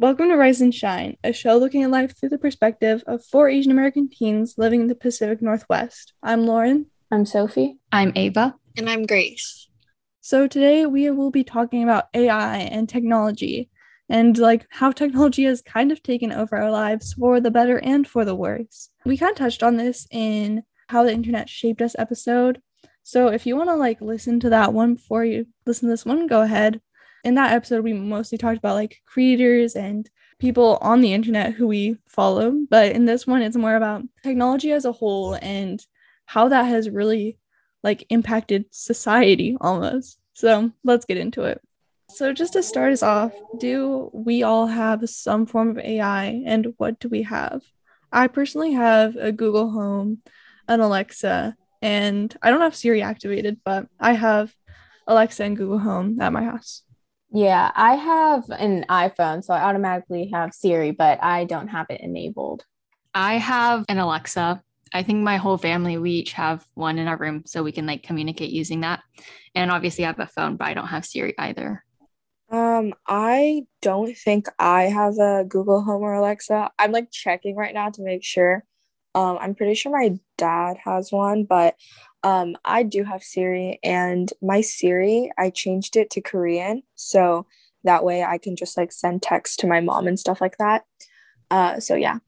Welcome to Rise and Shine, a show looking at life through the perspective of four Asian American teens living in the Pacific Northwest. I'm Lauren. I'm Sophie. I'm Ava. And I'm Grace. So today we will be talking about AI and technology and like how technology has kind of taken over our lives for the better and for the worse. We kind of touched on this in how the internet shaped us episode. So if you want to like listen to that one before you listen to this one, go ahead. In that episode, we mostly talked about like creators and people on the internet who we follow. But in this one, it's more about technology as a whole and how that has really like impacted society almost. So let's get into it. So, just to start us off, do we all have some form of AI and what do we have? I personally have a Google Home, an Alexa, and I don't have Siri activated, but I have Alexa and Google Home at my house. Yeah, I have an iPhone, so I automatically have Siri, but I don't have it enabled. I have an Alexa. I think my whole family, we each have one in our room so we can like communicate using that. And obviously, I have a phone, but I don't have Siri either. Um, I don't think I have a Google Home or Alexa. I'm like checking right now to make sure. Um, I'm pretty sure my dad has one, but um, I do have Siri, and my Siri, I changed it to Korean, so that way I can just like send text to my mom and stuff like that. Uh, so yeah.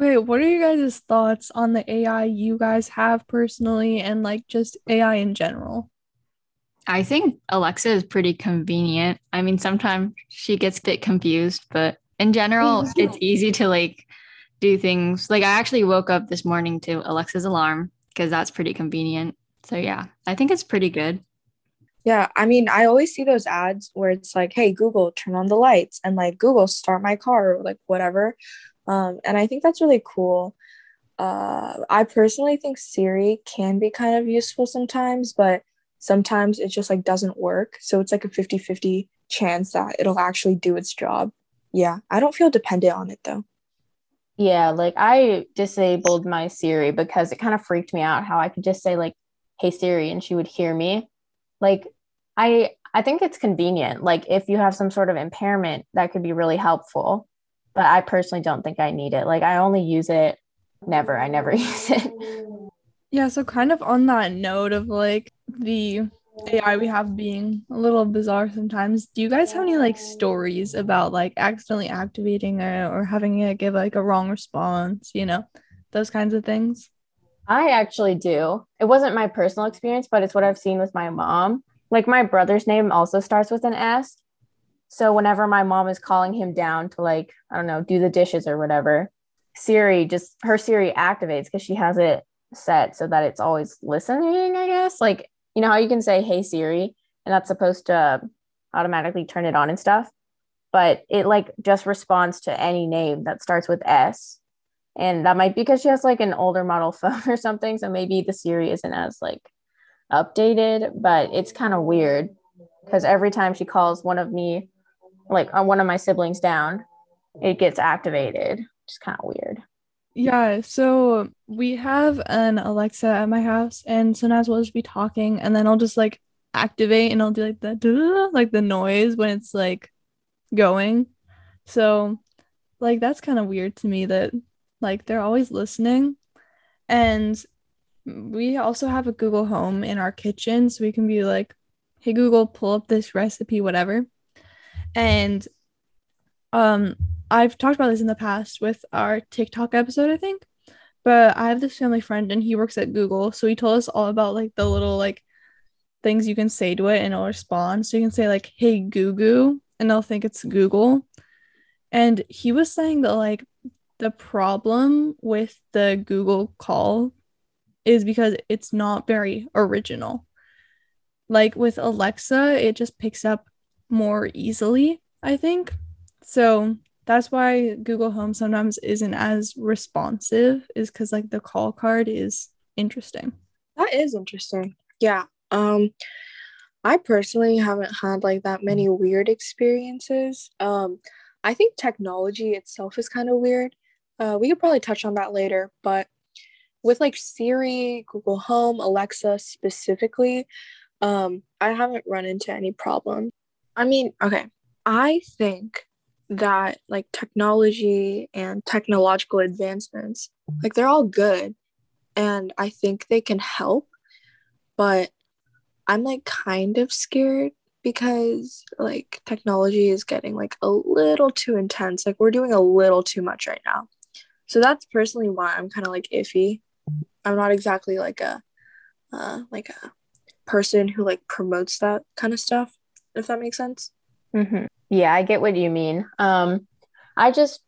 Wait, what are you guys' thoughts on the AI you guys have personally, and like just AI in general? I think Alexa is pretty convenient. I mean, sometimes she gets a bit confused, but in general, it's easy to like do things. Like I actually woke up this morning to Alexa's alarm because that's pretty convenient. So yeah, I think it's pretty good. Yeah, I mean, I always see those ads where it's like, "Hey Google, turn on the lights," and like Google, start my car, or like whatever. Um, and I think that's really cool. Uh, I personally think Siri can be kind of useful sometimes, but sometimes it just like doesn't work. So it's like a 50 50 chance that it'll actually do its job. Yeah, I don't feel dependent on it though. Yeah, like I disabled my Siri because it kind of freaked me out how I could just say like hey Siri and she would hear me. Like I I think it's convenient. Like if you have some sort of impairment that could be really helpful. But I personally don't think I need it. Like I only use it never. I never use it. Yeah, so kind of on that note of like the AI we have being a little bizarre sometimes, do you guys have any like stories about like accidentally activating it or having it give like a wrong response, you know, those kinds of things? I actually do. It wasn't my personal experience, but it's what I've seen with my mom. Like my brother's name also starts with an S. So whenever my mom is calling him down to like, I don't know, do the dishes or whatever, Siri just her Siri activates because she has it set so that it's always listening, I guess. Like, you know how you can say, Hey Siri, and that's supposed to automatically turn it on and stuff. But it like just responds to any name that starts with S. And that might be because she has like an older model phone or something. So maybe the Siri isn't as like updated, but it's kind of weird because every time she calls one of me, like on one of my siblings down, it gets activated. Just kind of weird. Yeah, so we have an Alexa at my house, and sometimes we'll just be talking, and then I'll just like activate and I'll do like the like the noise when it's like going. So like that's kind of weird to me that like they're always listening. And we also have a Google Home in our kitchen, so we can be like, hey Google, pull up this recipe, whatever. And um I've talked about this in the past with our TikTok episode, I think. But I have this family friend and he works at Google. So he told us all about like the little like things you can say to it and it'll respond. So you can say like, hey Goo and they'll think it's Google. And he was saying that like the problem with the Google call is because it's not very original. Like with Alexa, it just picks up more easily, I think. So that's why Google Home sometimes isn't as responsive is cuz like the call card is interesting. That is interesting. Yeah. Um I personally haven't had like that many weird experiences. Um I think technology itself is kind of weird. Uh we could probably touch on that later, but with like Siri, Google Home, Alexa specifically, um I haven't run into any problem. I mean, okay. I think that like technology and technological advancements, like they're all good and I think they can help, but I'm like kind of scared because like technology is getting like a little too intense. Like we're doing a little too much right now. So that's personally why I'm kind of like iffy. I'm not exactly like a uh like a person who like promotes that kind of stuff, if that makes sense. Mm-hmm. Yeah, I get what you mean. Um, I just,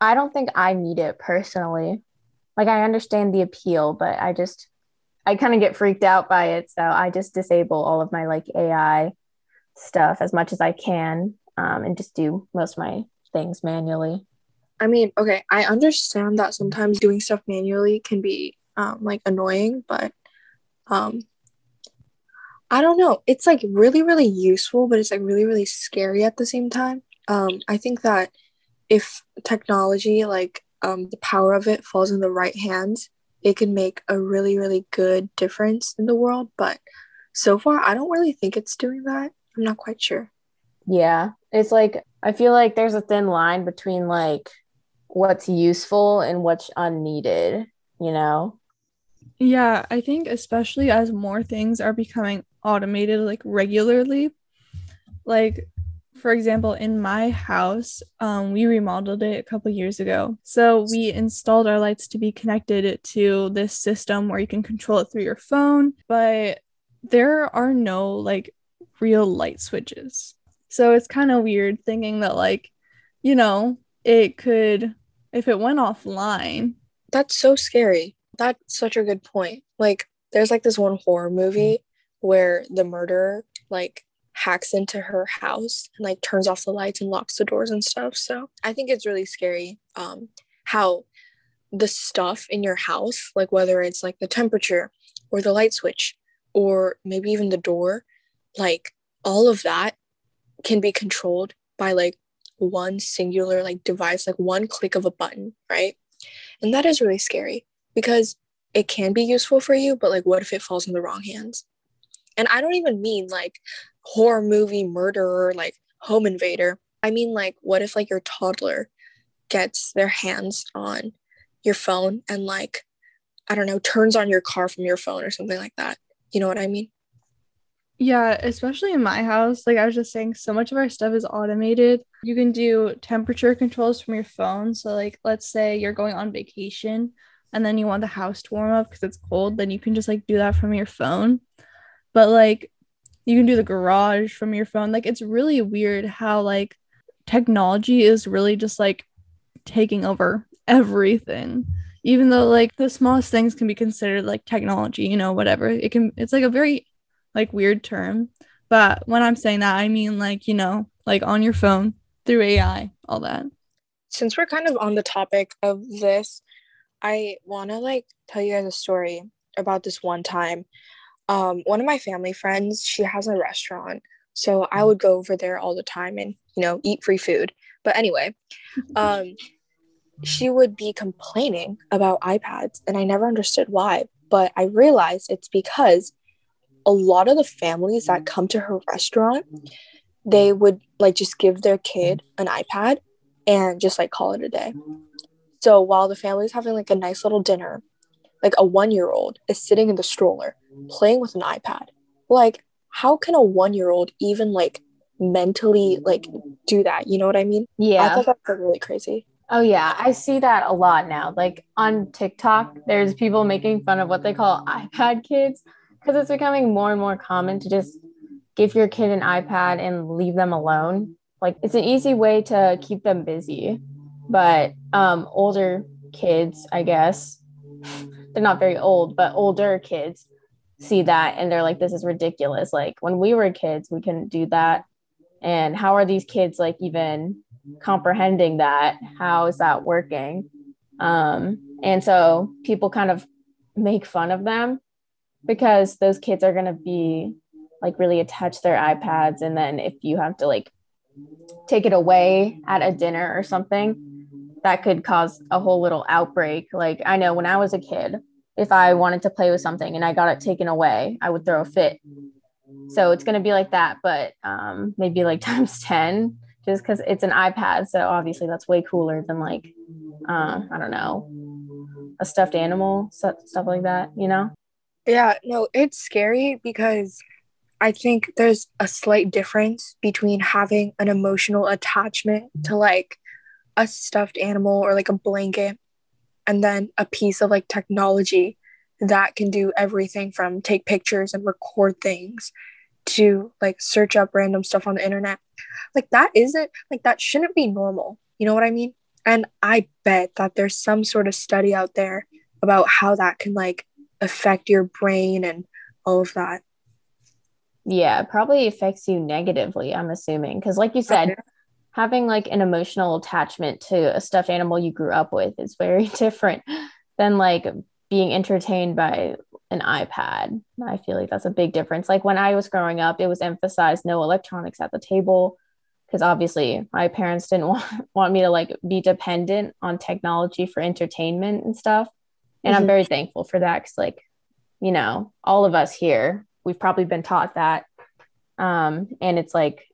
I don't think I need it personally. Like, I understand the appeal, but I just, I kind of get freaked out by it. So I just disable all of my like AI stuff as much as I can um, and just do most of my things manually. I mean, okay, I understand that sometimes doing stuff manually can be um, like annoying, but um, I don't know. It's like really, really useful, but it's like really, really scary at the same time. Um, I think that if technology, like um, the power of it, falls in the right hands, it can make a really, really good difference in the world. But so far, I don't really think it's doing that. I'm not quite sure. Yeah. It's like, I feel like there's a thin line between like what's useful and what's unneeded, you know? Yeah, I think especially as more things are becoming automated like regularly. Like for example, in my house, um, we remodeled it a couple years ago. So we installed our lights to be connected to this system where you can control it through your phone, but there are no like real light switches. So it's kind of weird thinking that like, you know, it could if it went offline. That's so scary. That's such a good point. Like there's like this one horror movie where the murderer like hacks into her house and like turns off the lights and locks the doors and stuff. So I think it's really scary um, how the stuff in your house, like whether it's like the temperature or the light switch or maybe even the door, like all of that can be controlled by like one singular like device, like one click of a button, right? And that is really scary because it can be useful for you, but like what if it falls in the wrong hands? And I don't even mean like horror movie murderer, like home invader. I mean, like, what if like your toddler gets their hands on your phone and like, I don't know, turns on your car from your phone or something like that? You know what I mean? Yeah, especially in my house. Like I was just saying, so much of our stuff is automated. You can do temperature controls from your phone. So, like, let's say you're going on vacation and then you want the house to warm up because it's cold, then you can just like do that from your phone but like you can do the garage from your phone. Like it's really weird how like technology is really just like taking over everything. Even though like the smallest things can be considered like technology you know whatever. It can it's like a very like weird term. But when i'm saying that i mean like you know like on your phone through ai all that. Since we're kind of on the topic of this i want to like tell you guys a story about this one time um, one of my family friends, she has a restaurant. So I would go over there all the time and, you know, eat free food. But anyway, um, she would be complaining about iPads, and I never understood why. But I realized it's because a lot of the families that come to her restaurant, they would like just give their kid an iPad and just like call it a day. So while the family's having like a nice little dinner, like a one year old is sitting in the stroller playing with an iPad. Like, how can a one year old even like mentally like do that? You know what I mean? Yeah. I thought that's like, really crazy. Oh yeah, I see that a lot now. Like on TikTok, there's people making fun of what they call iPad kids because it's becoming more and more common to just give your kid an iPad and leave them alone. Like it's an easy way to keep them busy. But um older kids, I guess, they're not very old, but older kids see that and they're like, this is ridiculous. Like when we were kids, we couldn't do that. And how are these kids like even comprehending that? How is that working? Um, and so people kind of make fun of them because those kids are going to be like really attached to their iPads. And then if you have to like take it away at a dinner or something, that could cause a whole little outbreak. Like I know when I was a kid, if I wanted to play with something and I got it taken away, I would throw a fit. So it's going to be like that, but um, maybe like times 10, just because it's an iPad. So obviously that's way cooler than like, uh, I don't know, a stuffed animal, stuff like that, you know? Yeah, no, it's scary because I think there's a slight difference between having an emotional attachment to like a stuffed animal or like a blanket and then a piece of like technology that can do everything from take pictures and record things to like search up random stuff on the internet. Like that isn't like that shouldn't be normal. You know what I mean? And I bet that there's some sort of study out there about how that can like affect your brain and all of that. Yeah, probably affects you negatively, I'm assuming. Because, like you said, oh, okay. Having like an emotional attachment to a stuffed animal you grew up with is very different than like being entertained by an iPad. I feel like that's a big difference. Like when I was growing up, it was emphasized no electronics at the table because obviously my parents didn't want, want me to like be dependent on technology for entertainment and stuff. And mm-hmm. I'm very thankful for that because like, you know, all of us here, we've probably been taught that. Um, and it's like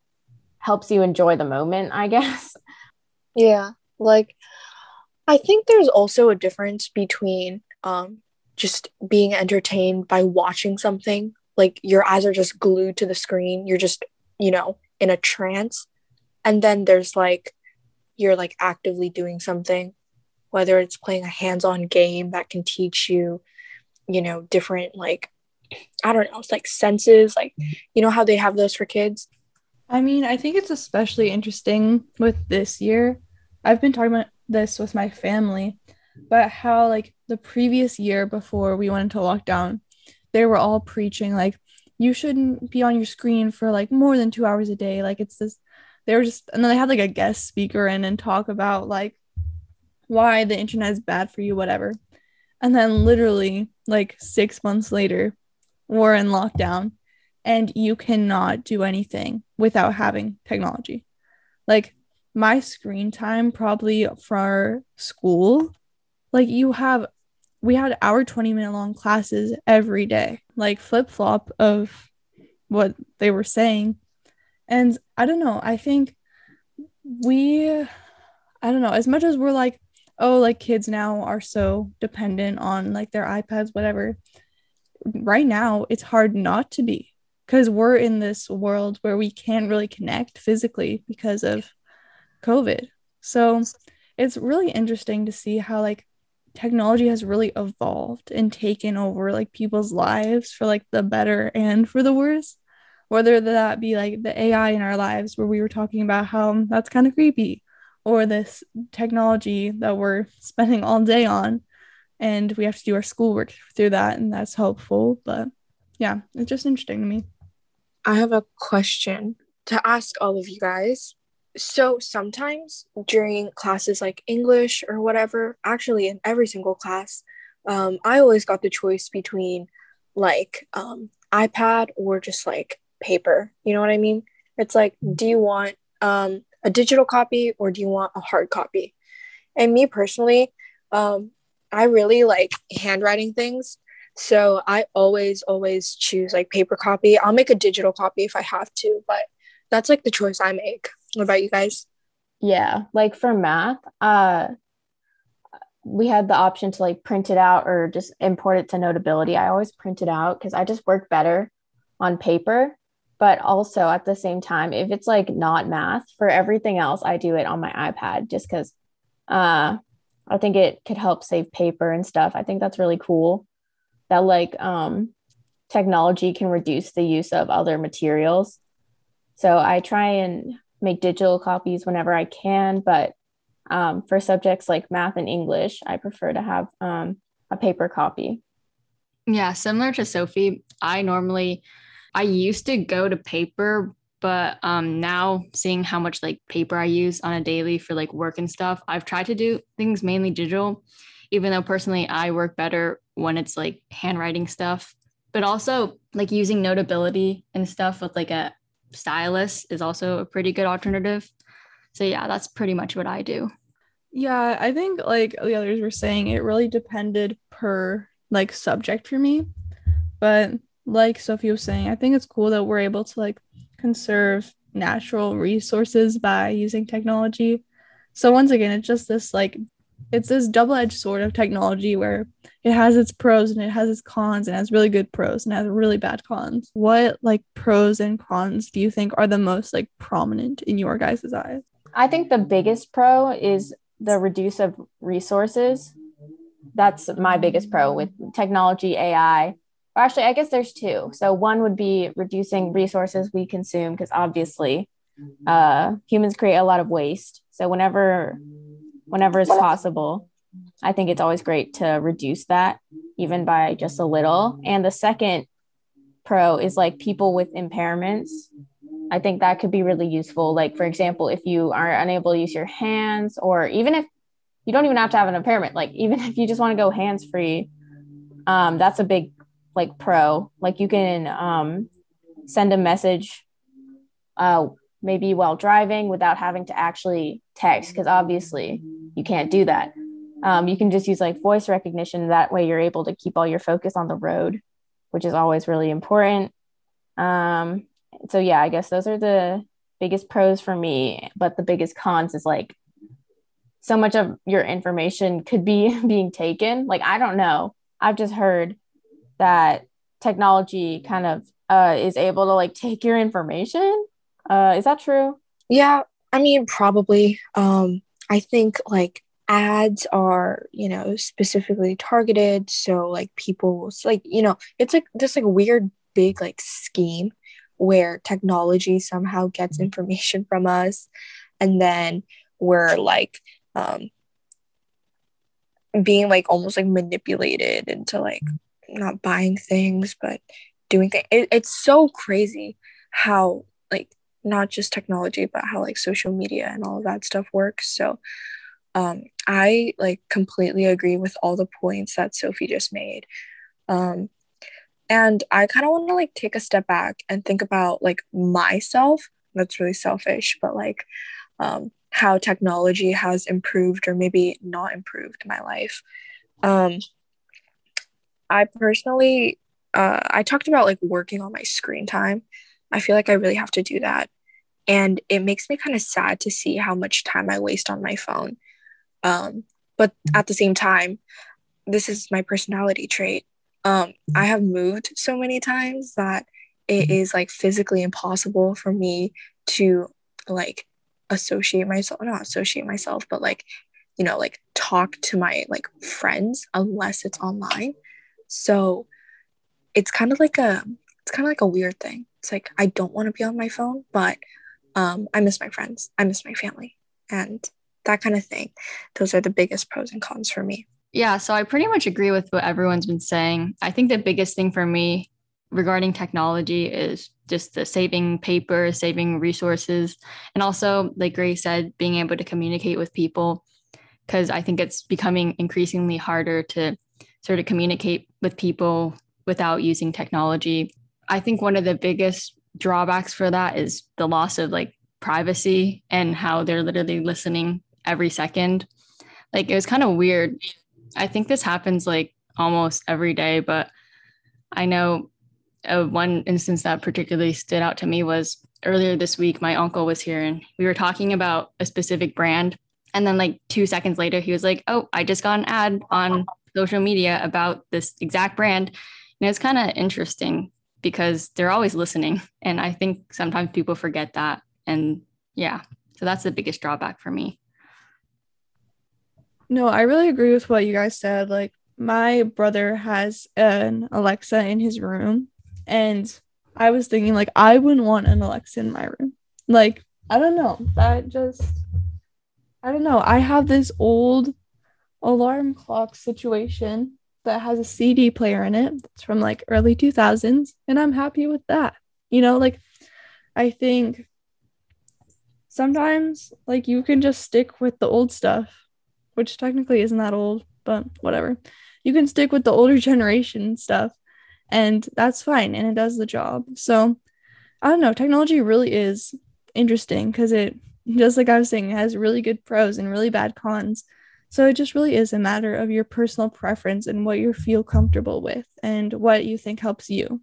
helps you enjoy the moment, I guess. Yeah. Like I think there's also a difference between um, just being entertained by watching something. Like your eyes are just glued to the screen. You're just, you know, in a trance. And then there's like, you're like actively doing something, whether it's playing a hands on game that can teach you, you know, different, like, I don't know, it's like senses. Like, you know how they have those for kids? I mean, I think it's especially interesting with this year. I've been talking about this with my family but how like the previous year before we went into lockdown, they were all preaching like you shouldn't be on your screen for like more than two hours a day. Like it's this they were just and then they had like a guest speaker in and talk about like why the internet is bad for you, whatever. And then literally like six months later, we're in lockdown and you cannot do anything without having technology. Like my screen time probably for school like you have we had our 20 minute long classes every day like flip flop of what they were saying and i don't know i think we i don't know as much as we're like oh like kids now are so dependent on like their ipads whatever right now it's hard not to be because we're in this world where we can't really connect physically because of covid. So it's really interesting to see how like technology has really evolved and taken over like people's lives for like the better and for the worse. Whether that be like the ai in our lives where we were talking about how that's kind of creepy or this technology that we're spending all day on and we have to do our schoolwork through that and that's helpful but yeah it's just interesting to me i have a question to ask all of you guys so sometimes during classes like English or whatever, actually in every single class, um, I always got the choice between like um, iPad or just like paper. You know what I mean? It's like, do you want um, a digital copy or do you want a hard copy? And me personally, um, I really like handwriting things. So I always, always choose like paper copy. I'll make a digital copy if I have to, but that's like the choice I make. What about you guys? Yeah, like for math, uh we had the option to like print it out or just import it to Notability. I always print it out because I just work better on paper. But also at the same time, if it's like not math, for everything else, I do it on my iPad just because uh, I think it could help save paper and stuff. I think that's really cool that like um, technology can reduce the use of other materials. So I try and make digital copies whenever I can, but um, for subjects like math and English, I prefer to have um, a paper copy. Yeah, similar to Sophie, I normally I used to go to paper, but um, now seeing how much like paper I use on a daily for like work and stuff, I've tried to do things mainly digital, even though personally I work better when it's like handwriting stuff, but also like using notability and stuff with like a stylus is also a pretty good alternative. So yeah, that's pretty much what I do. Yeah, I think like the others were saying, it really depended per like subject for me. But like Sophie was saying, I think it's cool that we're able to like conserve natural resources by using technology. So once again, it's just this like it's this double-edged sword of technology where it has its pros and it has its cons and has really good pros and has really bad cons. What like pros and cons do you think are the most like prominent in your guys' eyes? I think the biggest pro is the reduce of resources. That's my biggest pro with technology, AI. Or actually, I guess there's two. So one would be reducing resources we consume because obviously uh, humans create a lot of waste. So whenever whenever it's possible, I think it's always great to reduce that even by just a little. And the second pro is like people with impairments I think that could be really useful. Like, for example, if you are unable to use your hands, or even if you don't even have to have an impairment, like, even if you just want to go hands free, um, that's a big, like, pro. Like, you can um, send a message uh, maybe while driving without having to actually text, because obviously you can't do that. Um, you can just use like voice recognition. That way, you're able to keep all your focus on the road, which is always really important. Um, so yeah, I guess those are the biggest pros for me. But the biggest cons is like so much of your information could be being taken. Like I don't know. I've just heard that technology kind of uh, is able to like take your information. Uh, is that true? Yeah, I mean probably. Um, I think like ads are you know specifically targeted so like people like you know it's like this like weird big like scheme where technology somehow gets mm-hmm. information from us and then we're like um being like almost like manipulated into like not buying things but doing things it, it's so crazy how not just technology but how like social media and all of that stuff works so um i like completely agree with all the points that sophie just made um and I kind of want to like take a step back and think about like myself. That's really selfish, but like um, how technology has improved or maybe not improved my life. Um, I personally, uh, I talked about like working on my screen time. I feel like I really have to do that. And it makes me kind of sad to see how much time I waste on my phone. Um, but at the same time, this is my personality trait um i have moved so many times that it mm-hmm. like physically impossible for me to like associate myself not associate myself but like you know like talk to my like friends unless it's online so it's kind of like a it's kind of like a weird thing it's like i don't want to be on my phone but um i miss my friends i miss my family and that kind of thing those are the biggest pros and cons for me yeah, so I pretty much agree with what everyone's been saying. I think the biggest thing for me regarding technology is just the saving paper, saving resources, and also, like Grace said, being able to communicate with people. Because I think it's becoming increasingly harder to sort of communicate with people without using technology. I think one of the biggest drawbacks for that is the loss of like privacy and how they're literally listening every second. Like it was kind of weird I think this happens like almost every day, but I know uh, one instance that particularly stood out to me was earlier this week. My uncle was here and we were talking about a specific brand. And then, like, two seconds later, he was like, Oh, I just got an ad on social media about this exact brand. And it's kind of interesting because they're always listening. And I think sometimes people forget that. And yeah, so that's the biggest drawback for me. No, I really agree with what you guys said. Like, my brother has an Alexa in his room, and I was thinking, like, I wouldn't want an Alexa in my room. Like, I don't know. That just, I don't know. I have this old alarm clock situation that has a CD player in it. It's from like early 2000s, and I'm happy with that. You know, like, I think sometimes, like, you can just stick with the old stuff which technically isn't that old, but whatever. You can stick with the older generation stuff, and that's fine, and it does the job. So, I don't know. Technology really is interesting because it, just like I was saying, it has really good pros and really bad cons. So it just really is a matter of your personal preference and what you feel comfortable with and what you think helps you.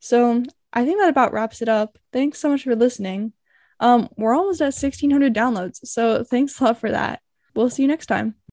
So I think that about wraps it up. Thanks so much for listening. Um, we're almost at 1600 downloads. So thanks a lot for that. We'll see you next time.